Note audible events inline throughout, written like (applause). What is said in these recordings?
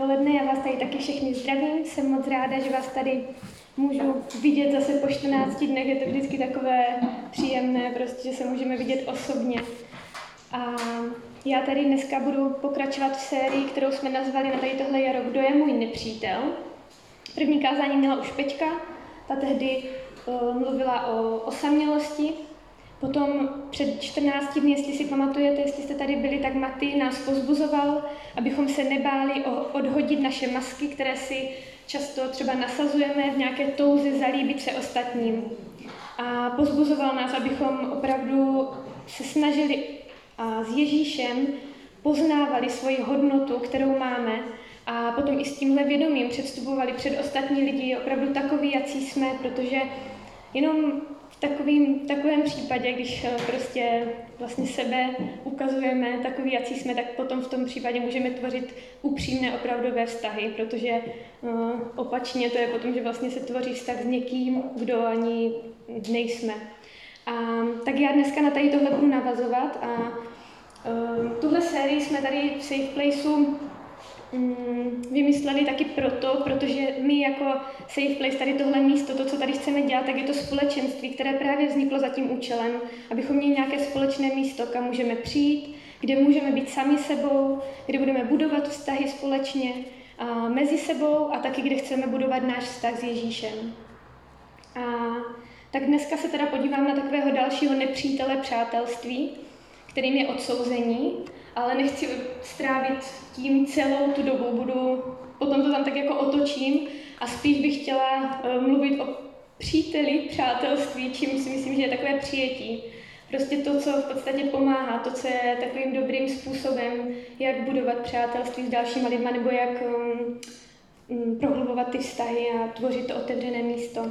Krásné odpoledne, já vás tady taky všechny zdravím. Jsem moc ráda, že vás tady můžu vidět zase po 14 dnech. Je to vždycky takové příjemné, prostě, že se můžeme vidět osobně. A já tady dneska budu pokračovat v sérii, kterou jsme nazvali na tady tohle jaro Kdo je můj nepřítel. První kázání měla už Peťka, ta tehdy uh, mluvila o osamělosti, Potom před 14 dny, jestli si pamatujete, jestli jste tady byli, tak Maty nás pozbuzoval, abychom se nebáli odhodit naše masky, které si často třeba nasazujeme v nějaké touze zalíbit se ostatním. A pozbuzoval nás, abychom opravdu se snažili a s Ježíšem poznávali svoji hodnotu, kterou máme a potom i s tímhle vědomím předstupovali před ostatní lidi opravdu takový, jací jsme, protože jenom takovým, takovém případě, když eh, prostě vlastně sebe ukazujeme takový, jaký jsme, tak potom v tom případě můžeme tvořit upřímné opravdové vztahy, protože uh, opačně to je potom, že vlastně se tvoří vztah s někým, kdo ani nejsme. A, tak já dneska na tady tohle budu navazovat a uh, tuhle sérii jsme tady v Safe Placeu vymysleli taky proto, protože my jako Safe Place, tady tohle místo, to, co tady chceme dělat, tak je to společenství, které právě vzniklo za tím účelem, abychom měli nějaké společné místo, kam můžeme přijít, kde můžeme být sami sebou, kde budeme budovat vztahy společně a mezi sebou a taky, kde chceme budovat náš vztah s Ježíšem. A tak dneska se teda podívám na takového dalšího nepřítele přátelství, kterým je odsouzení ale nechci strávit tím celou tu dobu, budu, potom to tam tak jako otočím a spíš bych chtěla uh, mluvit o příteli, přátelství, čím si myslím, že je takové přijetí. Prostě to, co v podstatě pomáhá, to, co je takovým dobrým způsobem, jak budovat přátelství s dalšíma lidma, nebo jak um, prohlubovat ty vztahy a tvořit to otevřené místo.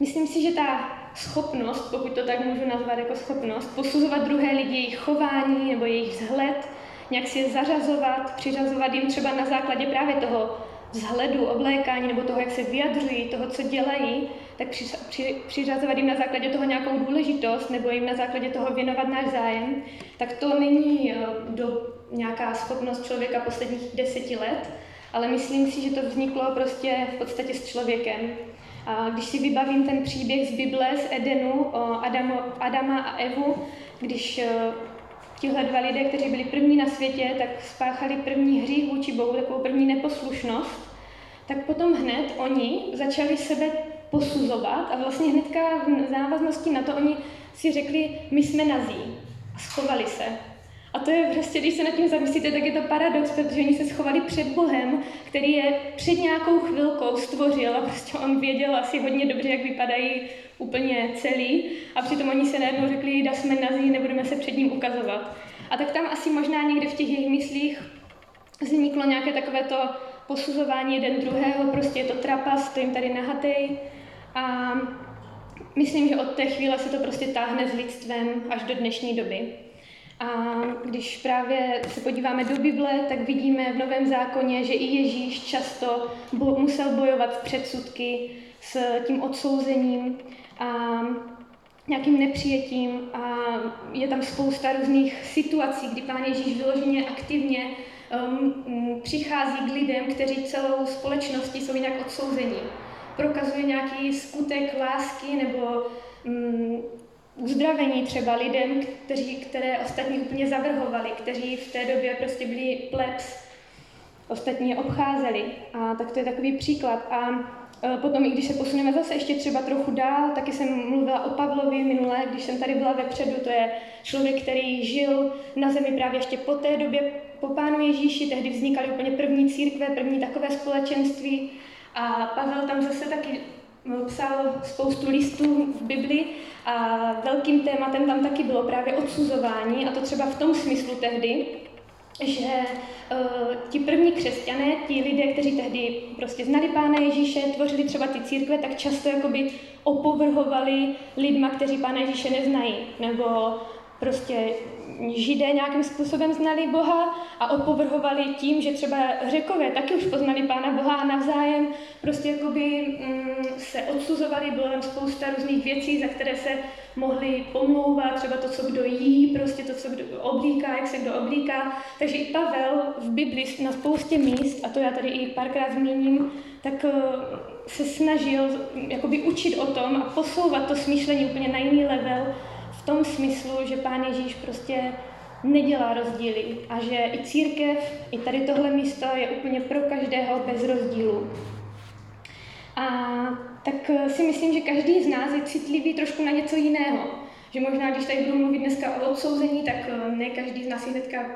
Myslím si, že ta schopnost, pokud to tak můžu nazvat jako schopnost, posuzovat druhé lidi, jejich chování nebo jejich vzhled, nějak si je zařazovat, přiřazovat jim třeba na základě právě toho vzhledu, oblékání nebo toho, jak se vyjadřují, toho, co dělají, tak při, při, přiřazovat jim na základě toho nějakou důležitost nebo jim na základě toho věnovat náš zájem, tak to není eh, do nějaká schopnost člověka posledních deseti let, ale myslím si, že to vzniklo prostě v podstatě s člověkem. A když si vybavím ten příběh z Bible, z Edenu, Adamu, Adama a Evu, když eh, tihle dva lidé, kteří byli první na světě, tak spáchali první hřích vůči Bohu, takovou první neposlušnost, tak potom hned oni začali sebe posuzovat a vlastně hnedka v návaznosti na to oni si řekli, my jsme nazí a schovali se. A to je prostě, když se nad tím zamyslíte, tak je to paradox, protože oni se schovali před Bohem, který je před nějakou chvilkou stvořil a prostě on věděl asi hodně dobře, jak vypadají úplně celý a přitom oni se najednou řekli, da jsme nazí, nebudeme se před ním ukazovat. A tak tam asi možná někde v těch jejich myslích vzniklo nějaké takové to posuzování jeden druhého, prostě je to trapas, stojím tady nahatej a myslím, že od té chvíle se to prostě táhne s lidstvem až do dnešní doby. A když právě se podíváme do Bible, tak vidíme v Novém zákoně, že i Ježíš často bo- musel bojovat s předsudky, s tím odsouzením a nějakým nepřijetím a je tam spousta různých situací, kdy Pán Ježíš vyloženě aktivně um, přichází k lidem, kteří celou společností jsou jinak odsouzení. Prokazuje nějaký skutek lásky nebo um, uzdravení třeba lidem, kteří, které ostatní úplně zavrhovali, kteří v té době prostě byli plebs, ostatní je obcházeli. A tak to je takový příklad. A e, potom, i když se posuneme zase ještě třeba trochu dál, taky jsem mluvila o Pavlovi minule, když jsem tady byla vepředu, to je člověk, který žil na zemi právě ještě po té době, po Pánu Ježíši, tehdy vznikaly úplně první církve, první takové společenství. A Pavel tam zase taky psal spoustu listů v Bibli a velkým tématem tam taky bylo právě odsuzování, a to třeba v tom smyslu tehdy, že uh, ti první křesťané, ti lidé, kteří tehdy prostě znali Pána Ježíše, tvořili třeba ty církve, tak často jakoby opovrhovali lidma, kteří Pána Ježíše neznají, nebo prostě židé nějakým způsobem znali Boha a opovrhovali tím, že třeba řekové taky už poznali Pána Boha a navzájem prostě jakoby mm, se odsuzovali, bylo tam spousta různých věcí, za které se mohli pomlouvat, třeba to, co kdo jí, prostě to, co kdo oblíká, jak se kdo oblíká. Takže i Pavel v Bibli na spoustě míst, a to já tady i párkrát zmíním, tak eh, se snažil jakoby učit o tom a posouvat to smýšlení úplně na jiný level, v tom smyslu, že Pán Ježíš prostě nedělá rozdíly a že i církev, i tady tohle místo je úplně pro každého bez rozdílu. A tak si myslím, že každý z nás je citlivý trošku na něco jiného. Že možná, když tady budu mluvit dneska o odsouzení, tak eh, ne každý z nás je hnedka,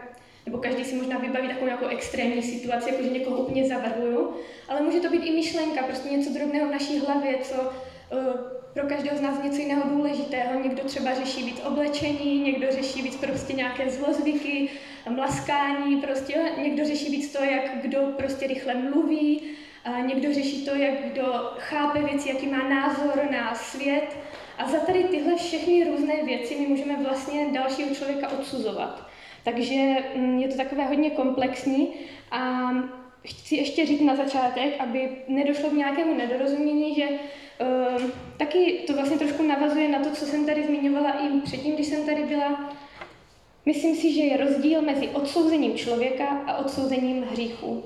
nebo každý si možná vybaví takovou jako extrémní situaci, jako že někoho úplně zavrhuju, ale může to být i myšlenka, prostě něco drobného v naší hlavě, co uh, pro každého z nás něco jiného důležitého. Někdo třeba řeší víc oblečení, někdo řeší víc prostě nějaké zlozvyky, mlaskání, prostě někdo řeší víc to, jak kdo prostě rychle mluví, a někdo řeší to, jak kdo chápe věci, jaký má názor na svět. A za tady tyhle všechny různé věci my můžeme vlastně dalšího člověka odsuzovat. Takže mm, je to takové hodně komplexní a chci ještě říct na začátek, aby nedošlo k nějakému nedorozumění, že uh, taky to vlastně trošku navazuje na to, co jsem tady zmiňovala i předtím, když jsem tady byla. Myslím si, že je rozdíl mezi odsouzením člověka a odsouzením hříchu.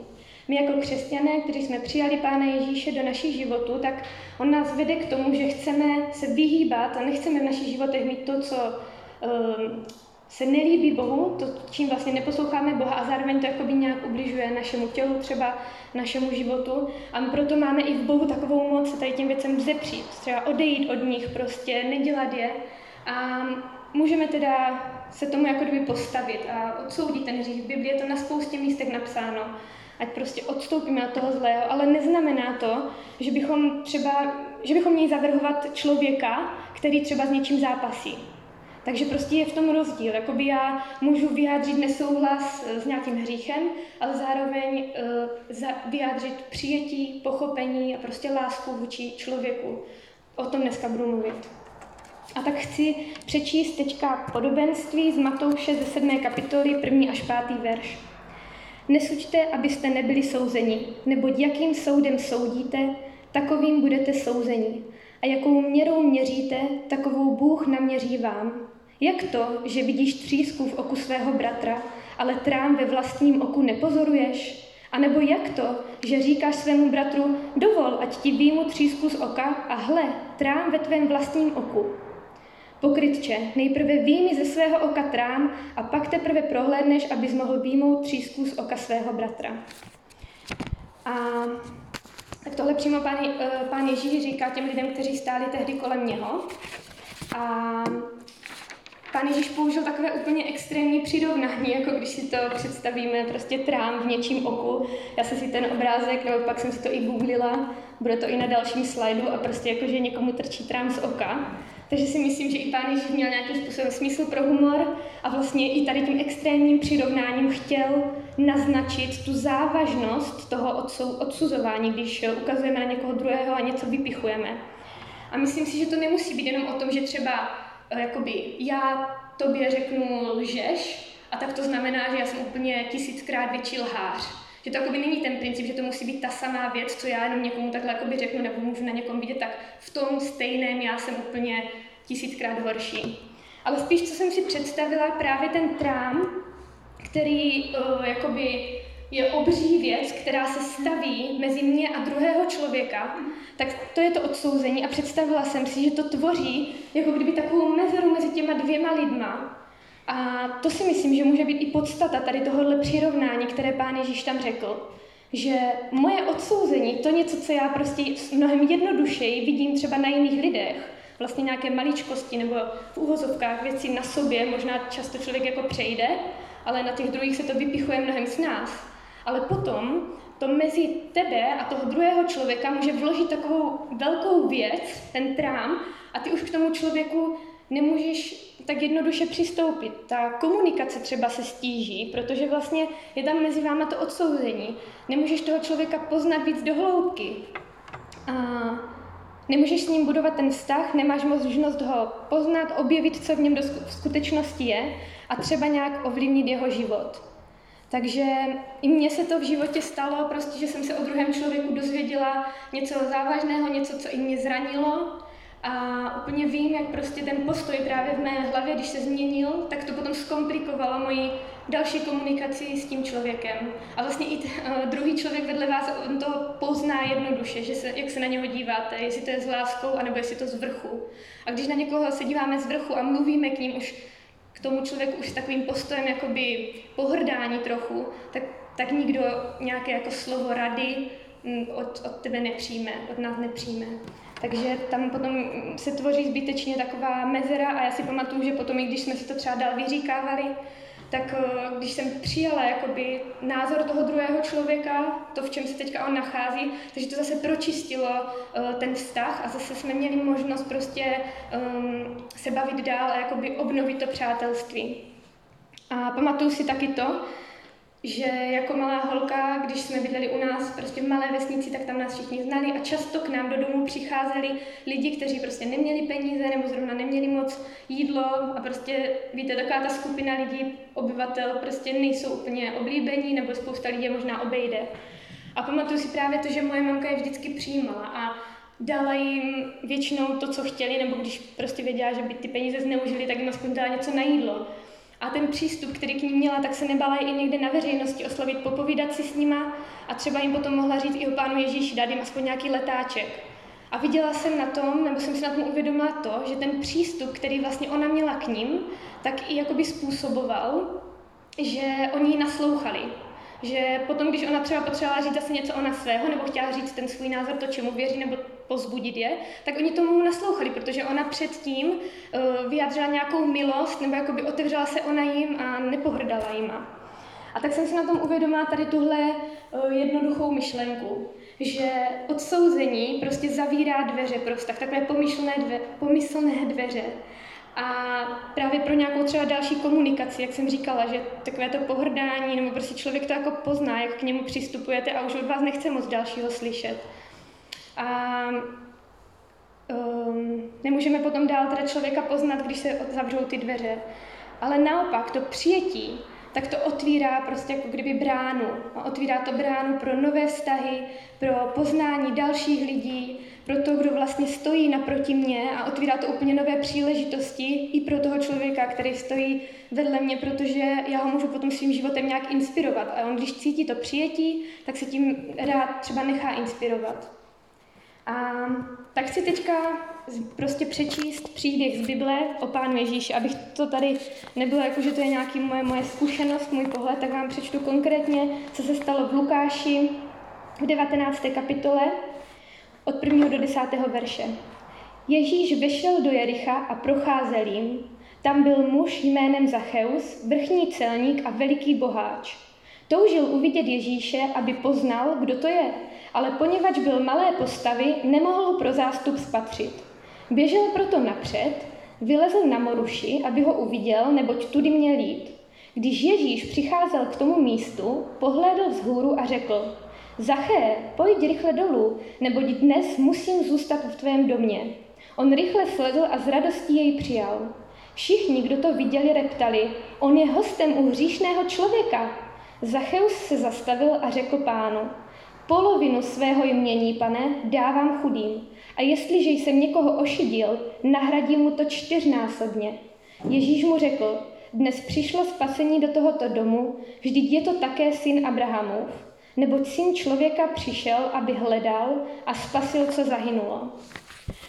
My jako křesťané, kteří jsme přijali Pána Ježíše do našich životů, tak on nás vede k tomu, že chceme se vyhýbat a nechceme v našich životech mít to, co uh, se nelíbí Bohu, to, čím vlastně neposloucháme Boha a zároveň to jakoby nějak ubližuje našemu tělu, třeba našemu životu. A proto máme i v Bohu takovou moc se tady těm věcem vzepřít, třeba odejít od nich, prostě nedělat je. A můžeme teda se tomu jako kdyby postavit a odsoudit ten hřích. V Biblii je to na spoustě místech napsáno, ať prostě odstoupíme od toho zlého, ale neznamená to, že bychom třeba, že bychom měli zavrhovat člověka, který třeba s něčím zápasí. Takže prostě je v tom rozdíl. Jakoby já můžu vyjádřit nesouhlas eh, s nějakým hříchem, ale zároveň uh, vyjádřit přijetí, pochopení a prostě lásku vůči člověku. O tom dneska budu mluvit. A tak chci přečíst teďka podobenství z Matouše ze 7. kapitoly, 1. až 5. verš. Nesuďte, abyste nebyli souzeni, neboť jakým soudem soudíte, takovým budete souzeni. A jakou měrou měříte, takovou Bůh naměří vám. Jak to, že vidíš třísku v oku svého bratra, ale trám ve vlastním oku nepozoruješ? A nebo jak to, že říkáš svému bratru, dovol, ať ti výjmu třísku z oka a hle, trám ve tvém vlastním oku. Pokrytče, nejprve výjmi ze svého oka trám a pak teprve prohlédneš, abys mohl výjmout třísku z oka svého bratra. A tak tohle přímo pán, eh, pán Ježíš říká těm lidem, kteří stáli tehdy kolem něho. A Pán Ježíš použil takové úplně extrémní přirovnání, jako když si to představíme, prostě trám v něčím oku. Já jsem si ten obrázek, nebo pak jsem si to i googlila, bude to i na dalším slajdu a prostě jako, že někomu trčí trám z oka. Takže si myslím, že i pán Ježíš měl nějakým způsobem smysl pro humor a vlastně i tady tím extrémním přirovnáním chtěl naznačit tu závažnost toho odsuzování, když ukazujeme na někoho druhého a něco vypichujeme. A myslím si, že to nemusí být jenom o tom, že třeba jakoby já tobě řeknu lžeš a tak to znamená, že já jsem úplně tisíckrát větší lhář. Že to jakoby není ten princip, že to musí být ta samá věc, co já jenom někomu takhle jakoby řeknu nebo můžu na někom vidět, tak v tom stejném já jsem úplně tisíckrát horší. Ale spíš, co jsem si představila, právě ten trám, který uh, jakoby je obří věc, která se staví mezi mě a druhého člověka, tak to je to odsouzení a představila jsem si, že to tvoří jako kdyby takovou mezeru mezi těma dvěma lidma. A to si myslím, že může být i podstata tady tohohle přirovnání, které pán Ježíš tam řekl. Že moje odsouzení, to něco, co já prostě mnohem jednodušeji vidím třeba na jiných lidech, vlastně nějaké maličkosti nebo v úvozovkách věci na sobě, možná často člověk jako přejde, ale na těch druhých se to vypichuje mnohem z nás. Ale potom to mezi tebe a toho druhého člověka může vložit takovou velkou věc, ten trám, a ty už k tomu člověku nemůžeš tak jednoduše přistoupit. Ta komunikace třeba se stíží, protože vlastně je tam mezi váma to odsouzení. Nemůžeš toho člověka poznat víc do hloubky. A nemůžeš s ním budovat ten vztah, nemáš možnost ho poznat, objevit, co v něm do skutečnosti je a třeba nějak ovlivnit jeho život. Takže i mně se to v životě stalo, prostě, že jsem se o druhém člověku dozvěděla něco závažného, něco, co i mě zranilo. A úplně vím, jak prostě ten postoj právě v mé hlavě, když se změnil, tak to potom zkomplikovalo moji další komunikaci s tím člověkem. A vlastně i t, uh, (laughs) druhý člověk vedle vás, on to pozná jednoduše, že se, jak se na něho díváte, jestli to je s láskou, anebo jestli to z vrchu. A když na někoho se díváme z vrchu a mluvíme k ním už k tomu člověku už s takovým postojem jakoby pohrdání trochu, tak, tak nikdo nějaké jako slovo rady mm, od, od tebe nepřijme, od nás nepřijme. Takže tam potom se tvoří zbytečně taková mezera a já si pamatuju, že potom, i když jsme si to třeba dál vyříkávali, tak eh, když jsem přijala jakoby názor toho druhého člověka, to, v čem se teďka on nachází, takže to zase pročistilo uh, ten vztah a zase jsme měli možnost prostě um, se bavit dál a jakoby obnovit to přátelství. A pamatuju si taky to, že jako malá holka, když jsme bydleli u nás prostě v malé vesnici, tak tam nás všichni znali a často k nám do domu přicházeli lidi, kteří prostě neměli peníze nebo zrovna neměli moc jídlo a prostě, víte, taková ta skupina lidí, obyvatel prostě nejsou úplně oblíbení nebo spousta lidí možná obejde. A pamatuju si právě to, že moje mamka je vždycky přijímala a dala jim většinou to, co chtěli, nebo když prostě věděla, že by ty peníze zneužili, tak jim aspoň dala něco na jídlo. A ten přístup, který k ním měla, tak se nebala i někde na veřejnosti oslovit, popovídat si s nima a třeba jim potom mohla říct i o pánu Ježíši, dát jim aspoň nějaký letáček. A viděla jsem na tom, nebo jsem si na tom uvědomila to, že ten přístup, který vlastně ona měla k ním, tak i jakoby způsoboval, že oni naslouchali. Že potom, když ona třeba potřebovala říct zase něco ona svého, nebo chtěla říct ten svůj názor, to, čemu věří, nebo pozbudit je, tak oni tomu naslouchali, protože ona předtím uh, vyjádřila nějakou milost, nebo jakoby otevřela se ona jim a nepohrdala jima. A tak jsem si na tom uvědomila tady tuhle uh, jednoduchou myšlenku, že odsouzení prostě zavírá dveře pro vztah, takové pomyslné, dve, pomyslné dveře. A právě pro nějakou třeba další komunikaci, jak jsem říkala, že takové to pohrdání, nebo prostě člověk to jako pozná, jak k němu přistupujete a už od vás nechce moc dalšího slyšet. A um, nemůžeme potom dál teda člověka poznat, když se zavřou ty dveře. Ale naopak to přijetí, tak to otvírá prostě jako kdyby bránu. A otvírá to bránu pro nové vztahy, pro poznání dalších lidí, pro to, kdo vlastně stojí naproti mě a otvírá to úplně nové příležitosti i pro toho člověka, který stojí vedle mě, protože já ho můžu potom svým životem nějak inspirovat. A on, když cítí to přijetí, tak se tím rád třeba nechá inspirovat. A tak chci teďka prostě přečíst příběh z Bible o Pánu Ježíši, abych to tady nebylo jako, že to je nějaký moje, moje zkušenost, můj pohled, tak vám přečtu konkrétně, co se stalo v Lukáši v 19. kapitole od 1. do 10. verše. Ježíš vešel do Jericha a procházel jim. Tam byl muž jménem Zacheus, vrchní celník a veliký boháč. Toužil uvidět Ježíše, aby poznal, kdo to je, ale poněvadž byl malé postavy, nemohl pro zástup spatřit. Běžel proto napřed, vylezl na moruši, aby ho uviděl, neboť tudy měl jít. Když Ježíš přicházel k tomu místu, pohlédl vzhůru a řekl, Zaché, pojď rychle dolů, neboť dnes musím zůstat v tvém domě. On rychle sledl a z radostí jej přijal. Všichni, kdo to viděli, reptali, on je hostem u hříšného člověka. Zacheus se zastavil a řekl pánu, Polovinu svého jmění, pane, dávám chudým. A jestliže jsem někoho ošidil, nahradím mu to čtyřnásobně. Ježíš mu řekl, dnes přišlo spasení do tohoto domu, vždyť je to také syn Abrahamův. Neboť syn člověka přišel, aby hledal a spasil, co zahynulo.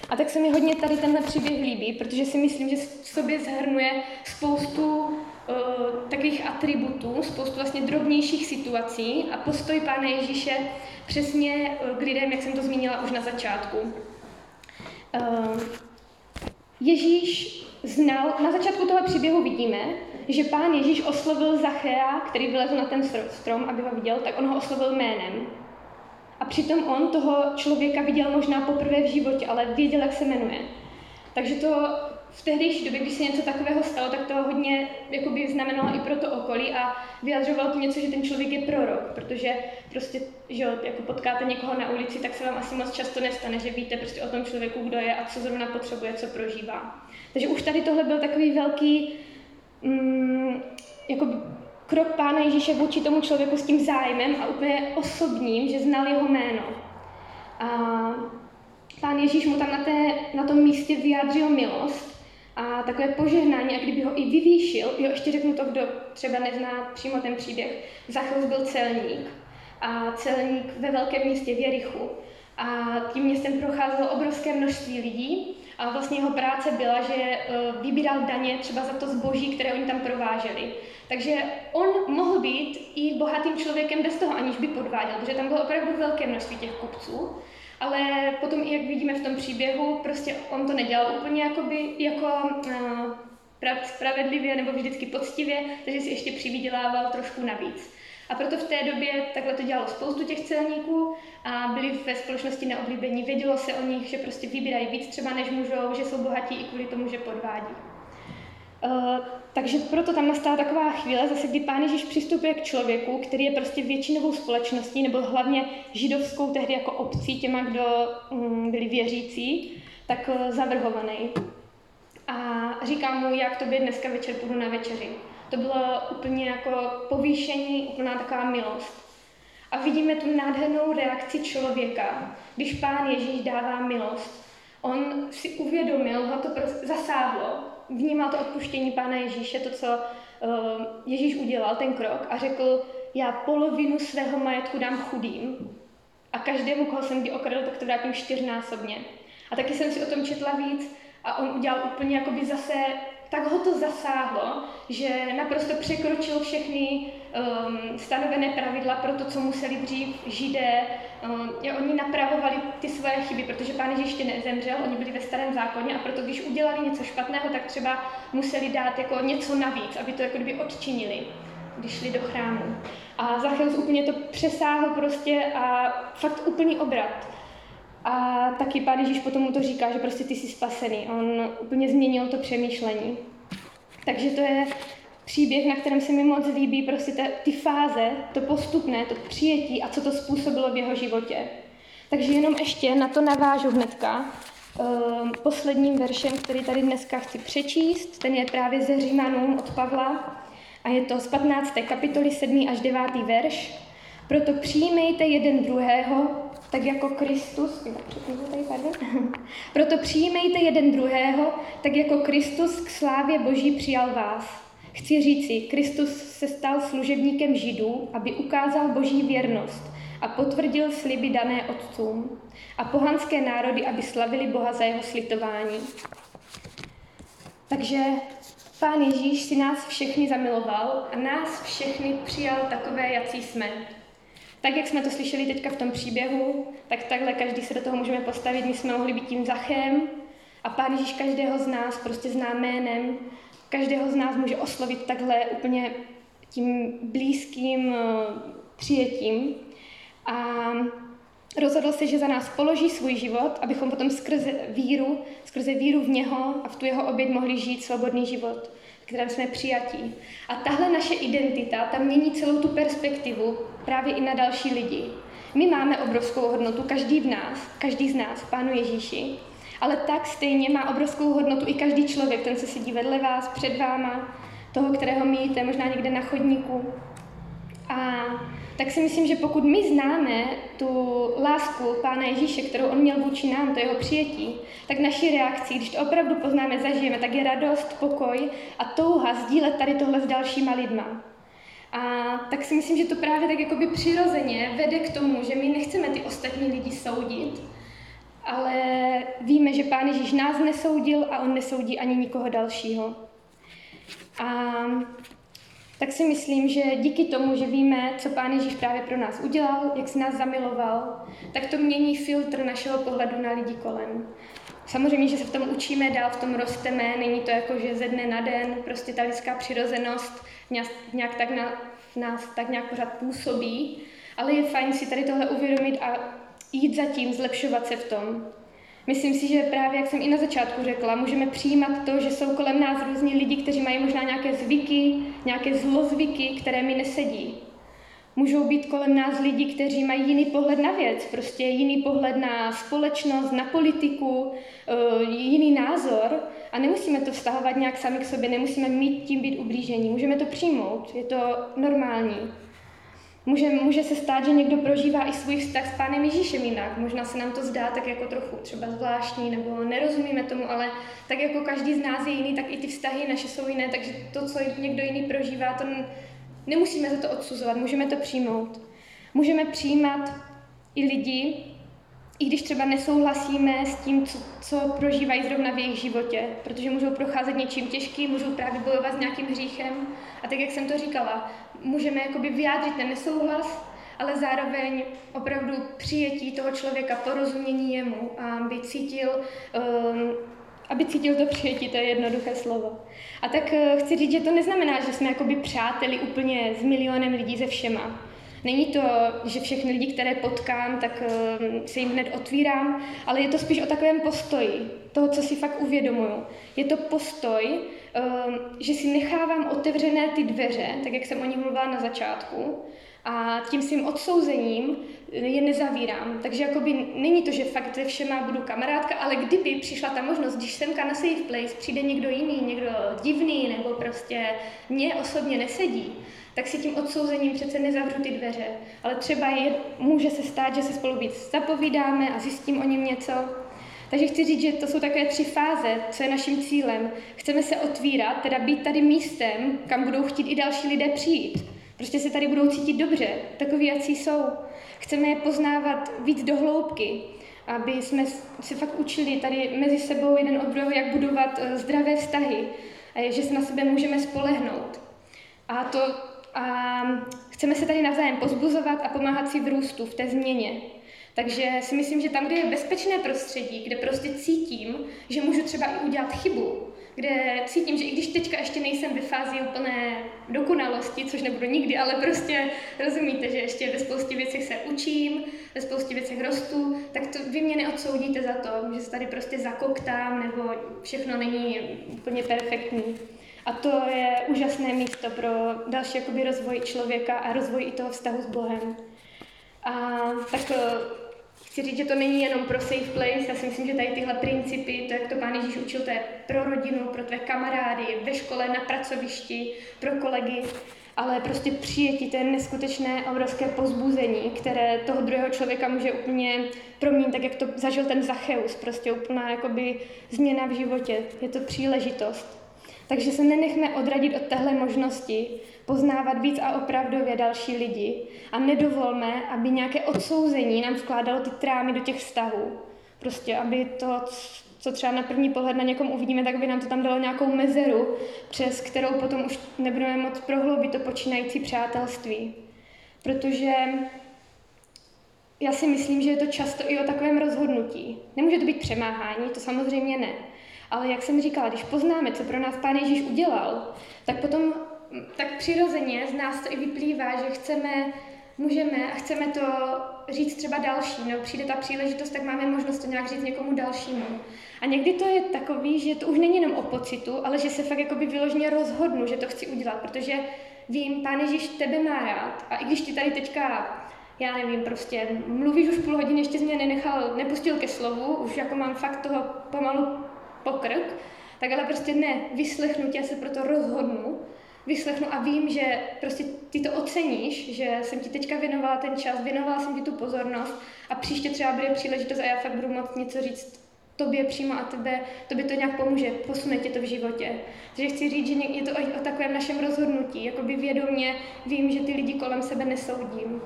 A tak se mi hodně tady tenhle příběh líbí, protože si myslím, že v sobě zahrnuje spoustu uh, takových atributů, spoustu vlastně drobnějších situací a postoj Pána Ježíše přesně uh, k lidem, jak jsem to zmínila už na začátku. Uh, Ježíš znal, na začátku toho příběhu vidíme, že pán Ježíš oslovil Zachea, který vylezl na ten strom, aby ho viděl, tak on ho oslovil jménem. A přitom on toho člověka viděl možná poprvé v životě, ale věděl, jak se jmenuje. Takže to v tehdejší době, když se něco takového stalo, tak to hodně jakoby, znamenalo i pro to okolí a vyjadřovalo to něco, že ten člověk je prorok, protože prostě že jako potkáte někoho na ulici, tak se vám asi moc často nestane, že víte prostě o tom člověku, kdo je a co zrovna potřebuje, co prožívá. Takže už tady tohle byl takový velký mm, jako krok Pána Ježíše vůči tomu člověku s tím zájmem a úplně osobním, že znal jeho jméno. A Pán Ježíš mu tam na, té, na tom místě vyjádřil milost a takové požehnání, a kdyby ho i vyvýšil, jo, ještě řeknu to, kdo třeba nezná přímo ten příběh, Zachelus byl celník a celník ve velkém městě v Jerichu. A tím městem procházelo obrovské množství lidí a vlastně jeho práce byla, že e, vybíral daně třeba za to zboží, které oni tam prováželi. Takže on mohl být i bohatým člověkem bez toho, aniž by podváděl, protože tam bylo opravdu velké množství těch kupců. Ale potom, jak vidíme v tom příběhu, prostě on to nedělal úplně jakoby, jako uh, spravedlivě nebo vždycky poctivě, takže si ještě přivydělával trošku navíc. A proto v té době takhle to dělalo spoustu těch celníků a byli ve společnosti neoblíbení. Vědělo se o nich, že prostě vybírají víc třeba než můžou, že jsou bohatí i kvůli tomu, že podvádí. Uh, takže proto tam nastala taková chvíle, zase kdy Pán Ježíš přistupuje k člověku, který je prostě většinovou společností, nebo hlavně židovskou tehdy jako obcí, těma, kdo um, byli věřící, tak uh, zavrhovaný. A říká mu, jak tobě dneska večer půjdu na večeři. To bylo úplně jako povýšení, úplná taková milost. A vidíme tu nádhernou reakci člověka, když Pán Ježíš dává milost. On si uvědomil, ho to zasáhlo, vnímal to odpuštění Pána Ježíše, to, co uh, Ježíš udělal, ten krok, a řekl, já polovinu svého majetku dám chudým a každému, koho jsem kdy okradl, tak to vrátím čtyřnásobně. A taky jsem si o tom četla víc a on udělal úplně jakoby zase tak ho to zasáhlo, že naprosto překročil všechny um, stanovené pravidla pro to, co museli dřív židé. Um, oni napravovali ty svoje chyby, protože pán Ježíš ještě nezemřel, oni byli ve starém zákoně a proto, když udělali něco špatného, tak třeba museli dát jako něco navíc, aby to jako kdyby odčinili když šli do chrámu. A Zachelus úplně to přesáhl prostě a fakt úplný obrat. A taky pán Ježíš potom to říká, že prostě ty jsi spasený. On úplně změnil to přemýšlení. Takže to je příběh, na kterém se mi moc líbí prostě ta, ty fáze, to postupné, to přijetí a co to způsobilo v jeho životě. Takže jenom ještě na to navážu hnedka. Um, posledním veršem, který tady dneska chci přečíst, ten je právě ze Římanům od Pavla a je to z 15. kapitoly 7. až 9. verš. Proto přijmejte jeden druhého, tak jako Kristus, tady, pardon. (laughs) Proto přijmejte jeden druhého, tak jako Kristus k slávě Boží přijal vás. Chci říci, Kristus se stal služebníkem Židů, aby ukázal Boží věrnost a potvrdil sliby dané otcům a pohanské národy, aby slavili Boha za jeho slitování. Takže Pán Ježíš si nás všechny zamiloval a nás všechny přijal takové, jací jsme. Tak, jak jsme to slyšeli teďka v tom příběhu, tak takhle každý se do toho můžeme postavit. My jsme mohli být tím Zachem a Pán Ježíš každého z nás prostě zná jménem, každého z nás může oslovit takhle úplně tím blízkým eh, přijetím. A rozhodl se, že za nás položí svůj život, abychom potom skrze víru, skrze víru v něho a v tu jeho oběť mohli žít svobodný život kterém jsme přijatí. A tahle naše identita tam mění celou tu perspektivu právě i na další lidi. My máme obrovskou hodnotu, každý v nás, každý z nás, Pánu Ježíši, ale tak stejně má obrovskou hodnotu i každý člověk, ten, co sedí vedle vás, před váma, toho, kterého míjíte, možná někde na chodníku. A tak si myslím, že pokud my známe tu lásku Pána Ježíše, kterou on měl vůči nám, to jeho přijetí, tak naší reakcí, když to opravdu poznáme, zažijeme, tak je radost, pokoj a touha sdílet tady tohle s dalšíma lidma. A tak si myslím, že to právě tak jakoby přirozeně vede k tomu, že my nechceme ty ostatní lidi soudit, ale víme, že Pán Ježíš nás nesoudil a on nesoudí ani nikoho dalšího. A tak si myslím, že díky tomu, že víme, co Pán Ježíš právě pro nás udělal, jak si nás zamiloval, tak to mění filtr našeho pohledu na lidi kolem. Samozřejmě, že se v tom učíme, dál v tom rosteme, není to jako, že ze dne na den prostě ta lidská přirozenost nějak tak na, v nás tak nějak pořád působí, ale je fajn si tady tohle uvědomit a jít za tím, zlepšovat se v tom. Myslím si, že právě, jak jsem i na začátku řekla, můžeme přijímat to, že jsou kolem nás různí lidi, kteří mají možná nějaké zvyky, nějaké zlozvyky, které mi nesedí. Můžou být kolem nás lidi, kteří mají jiný pohled na věc, prostě jiný pohled na společnost, na politiku, eh, jiný názor a nemusíme to vztahovat nějak sami k sobě, nemusíme mít tím být ublížení, můžeme to přijmout, je to normální. Může, může se stát, že někdo prožívá i svůj vztah s Pánem Ježíšem jinak. Možná se nám to zdá tak jako trochu třeba zvláštní, nebo nerozumíme tomu, ale tak jako každý z nás je jiný, tak i ty vztahy naše jsou jiné, takže to, co někdo jiný prožívá, to nemusíme za to odsuzovat, můžeme to přijmout. Můžeme přijímat i lidi, i když třeba nesouhlasíme s tím, co, co prožívají zrovna v jejich životě, protože můžou procházet něčím těžkým, můžou právě bojovat s nějakým hříchem. A tak, jak jsem to říkala, můžeme jakoby vyjádřit ten nesouhlas, ale zároveň opravdu přijetí toho člověka, porozumění jemu a aby cítil, um, aby cítil to přijetí, to je jednoduché slovo. A tak uh, chci říct, že to neznamená, že jsme jakoby přáteli úplně s milionem lidí ze všema. Není to, že všechny lidi, které potkám, tak uh, se jim hned otvírám, ale je to spíš o takovém postoji, toho, co si fakt uvědomuju. Je to postoj, že si nechávám otevřené ty dveře, tak jak jsem o nich mluvila na začátku, a tím svým odsouzením je nezavírám. Takže jakoby není to, že fakt se všema budu kamarádka, ale kdyby přišla ta možnost, když semka na safe place přijde někdo jiný, někdo divný, nebo prostě mě osobně nesedí, tak si tím odsouzením přece nezavřu ty dveře. Ale třeba je, může se stát, že se spolu víc zapovídáme a zjistím o něm něco. Takže chci říct, že to jsou takové tři fáze, co je naším cílem. Chceme se otvírat, teda být tady místem, kam budou chtít i další lidé přijít. Prostě se tady budou cítit dobře, takový, jací jsou. Chceme je poznávat víc do hloubky, aby jsme se fakt učili tady mezi sebou jeden od druhého, jak budovat eh, zdravé vztahy, a že se na sebe můžeme spolehnout. A to a chceme se tady navzájem pozbuzovat a pomáhat si v růstu, v té změně. Takže si myslím, že tam, kde je bezpečné prostředí, kde prostě cítím, že můžu třeba i udělat chybu, kde cítím, že i když teďka ještě nejsem ve fázi úplné dokonalosti, což nebudu nikdy, ale prostě rozumíte, že ještě ve spoustě věcech se učím, ve spoustě věcech rostu, tak to vy mě neodsoudíte za to, že se tady prostě zakoktám nebo všechno není úplně perfektní. A to je úžasné místo pro další jakoby, rozvoj člověka a rozvoj i toho vztahu s Bohem. A tak eh, chci říct, že to není jenom pro safe place, já si myslím, že tady tyhle principy, to, jak to pán Ježíš učil, to je pro rodinu, pro tvé kamarády, ve škole, na pracovišti, pro kolegy, ale prostě přijetí, to je neskutečné obrovské pozbuzení, které toho druhého člověka může úplně proměnit, tak jak to zažil ten Zacheus, prostě úplná jakoby změna v životě. Je to příležitost. Takže se nenechme odradit od téhle možnosti poznávat víc a opravdově další lidi a nedovolme, aby nějaké odsouzení nám vkládalo ty trámy do těch vztahů. Prostě, aby to, co třeba na první pohled na někom uvidíme, tak by nám to tam dalo nějakou mezeru, přes kterou potom už nebudeme moc prohloubit to počínající přátelství. Protože já si myslím, že je to často i o takovém rozhodnutí. Nemůže to být přemáhání, to samozřejmě ne. Ale jak jsem říkala, když poznáme, co pro nás Pán Ježíš udělal, tak potom tak přirozeně z nás to i vyplývá, že chceme, můžeme a chceme to říct třeba další, nebo přijde ta příležitost, tak máme možnost to nějak říct někomu dalšímu. A někdy to je takový, že to už není jenom o pocitu, ale že se fakt jakoby vyloženě rozhodnu, že to chci udělat, protože vím, Pán Ježíš tebe má rád. A i když ti tady teďka já nevím, prostě mluvíš už půl hodiny, ještě mě nenechal, nepustil ke slovu, už jako mám fakt toho pomalu pokrk, tak ale prostě ne, vyslechnu tě, se proto rozhodnu, vyslechnu a vím, že prostě ty to oceníš, že jsem ti teďka věnovala ten čas, věnovala jsem ti tu pozornost a příště třeba bude příležitost a já fakt budu moct něco říct tobě přímo a tebe, tobě to nějak pomůže, posune tě to v životě. Takže chci říct, že je to o, takovém našem rozhodnutí, jakoby vědomě vím, že ty lidi kolem sebe nesoudím.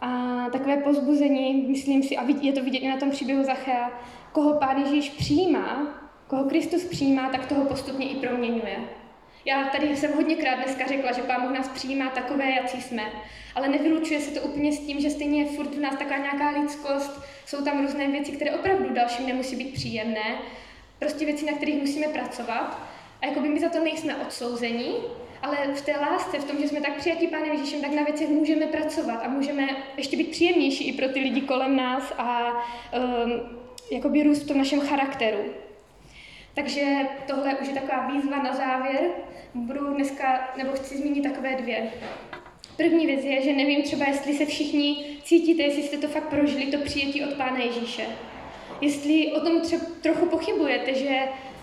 A takové pozbuzení, myslím si, a je to vidět i na tom příběhu Zachea, koho Pán Ježíš přijímá, koho Kristus přijímá, tak toho postupně i proměňuje. Já tady jsem hodněkrát dneska řekla, že Pán Bůh nás přijímá takové, jaký jsme, ale nevylučuje se to úplně s tím, že stejně je furt v nás taková nějaká lidskost, jsou tam různé věci, které opravdu dalším nemusí být příjemné, prostě věci, na kterých musíme pracovat. A jako by my za to nejsme odsouzení, ale v té lásce, v tom, že jsme tak přijatí Pánem Ježíšem, tak na věcech můžeme pracovat a můžeme ještě být příjemnější i pro ty lidi kolem nás a um, jakoby růst v tom našem charakteru. Takže tohle už je taková výzva na závěr. Budu dneska, nebo chci zmínit takové dvě. První věc je, že nevím třeba, jestli se všichni cítíte, jestli jste to fakt prožili, to přijetí od Pána Ježíše. Jestli o tom třeba trochu pochybujete, že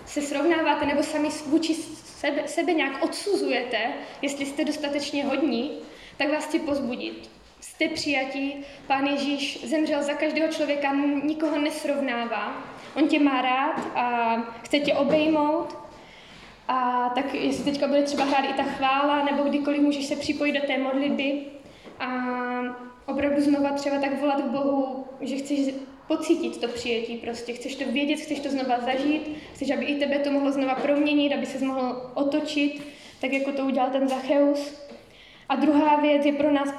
se srovnáváte nebo sami vůči sebe, sebe nějak odsuzujete, jestli jste dostatečně hodní, tak vás chci pozbudit. Jste přijatí, Pán Ježíš zemřel za každého člověka, nikoho nesrovnává. On tě má rád a chce tě obejmout. A tak jestli teďka bude třeba hrát i ta chvála, nebo kdykoliv můžeš se připojit do té modlitby a opravdu znova třeba tak volat k Bohu, že chceš pocítit to přijetí prostě, chceš to vědět, chceš to znova zažít, chceš, aby i tebe to mohlo znova proměnit, aby se mohl otočit, tak jako to udělal ten Zacheus. A druhá věc je pro nás,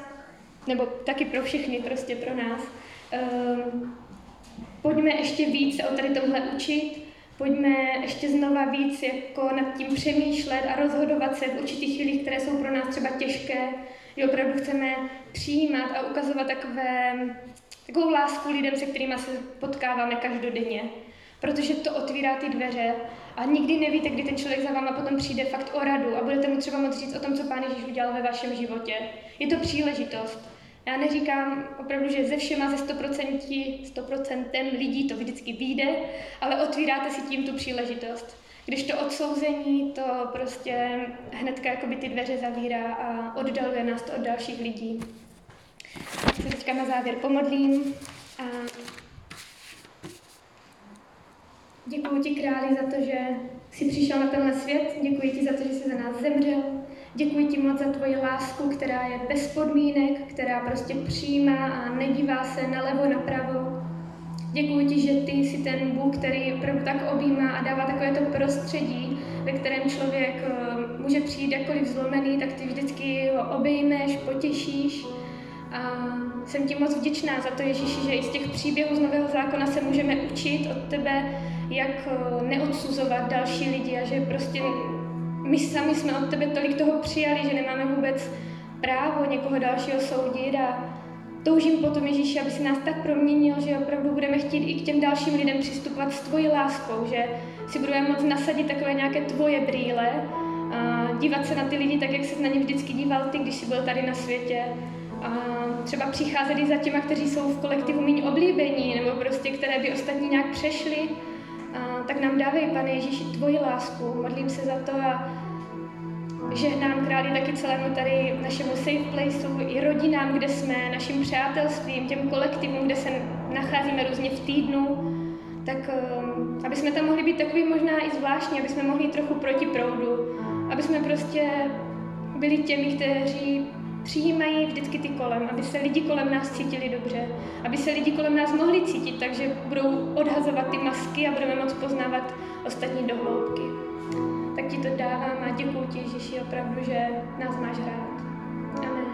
nebo taky pro všechny, prostě pro nás, um, pojďme ještě víc o tady tomhle učit, pojďme ještě znova víc jako nad tím přemýšlet a rozhodovat se v určitých chvílích, které jsou pro nás třeba těžké, že opravdu chceme přijímat a ukazovat takové takovou lásku lidem, se kterými se potkáváme každodenně. Protože to otvírá ty dveře a nikdy nevíte, kdy ten člověk za váma potom přijde fakt o radu a budete mu třeba moct říct o tom, co Pán Ježíš udělal ve vašem životě. Je to příležitost. Já neříkám opravdu, že ze všema ze 100%, 100% lidí to vždycky vyjde, ale otvíráte si tím tu příležitost. Když to odsouzení, to prostě hnedka jakoby ty dveře zavírá a oddaluje nás to od dalších lidí se teďka na závěr pomodlím. A děkuji ti, králi, za to, že jsi přišel na tenhle svět. Děkuji ti za to, že jsi za nás zemřel. Děkuji ti moc za tvoji lásku, která je bez podmínek, která prostě přijímá a nedívá se nalevo, napravo. Děkuji ti, že ty jsi ten Bůh, který opravdu tak objímá a dává takové to prostředí, ve kterém člověk eh, může přijít jakkoliv zlomený, tak ty vždycky ho obejmeš, potěšíš a jsem ti moc vděčná za to, Ježíši, že i z těch příběhů z Nového zákona se můžeme učit od tebe, jak eh, neodsuzovat další lidi a že prostě my sami jsme od tebe tolik toho přijali, že nemáme vůbec právo někoho dalšího soudit a toužím potom, Ježíši, aby si nás tak proměnil, že opravdu budeme chtít i k těm dalším lidem přistupovat s tvojí láskou, že si budeme moct nasadit takové nějaké tvoje brýle a dívat se na ty lidi tak, jak se na ně vždycky díval ty, když jsi byl tady na světě. A třeba přicházeli za těma, kteří jsou v kolektivu méně oblíbení, nebo prostě které by ostatní nějak přešli, a, tak nám dávej, Pane Ježíši, tvoji lásku. Modlím se za to a žehnám králi taky celému tady našemu safe placeu, i rodinám, kde jsme, našim přátelstvím, těm kolektivům, kde se nacházíme různě v týdnu, tak um, aby jsme tam mohli být takový možná i zvláštní, aby jsme mohli trochu proti proudu, aby jsme prostě byli těmi, kteří přijímají vždycky ty kolem, aby se lidi kolem nás cítili dobře, aby se lidi kolem nás mohli cítit, takže budou odhazovat ty masky a budeme moc poznávat ostatní dohloubky. Tak ti to dávám a děkuji ti, Ježíši, opravdu, že nás máš rád. Amen.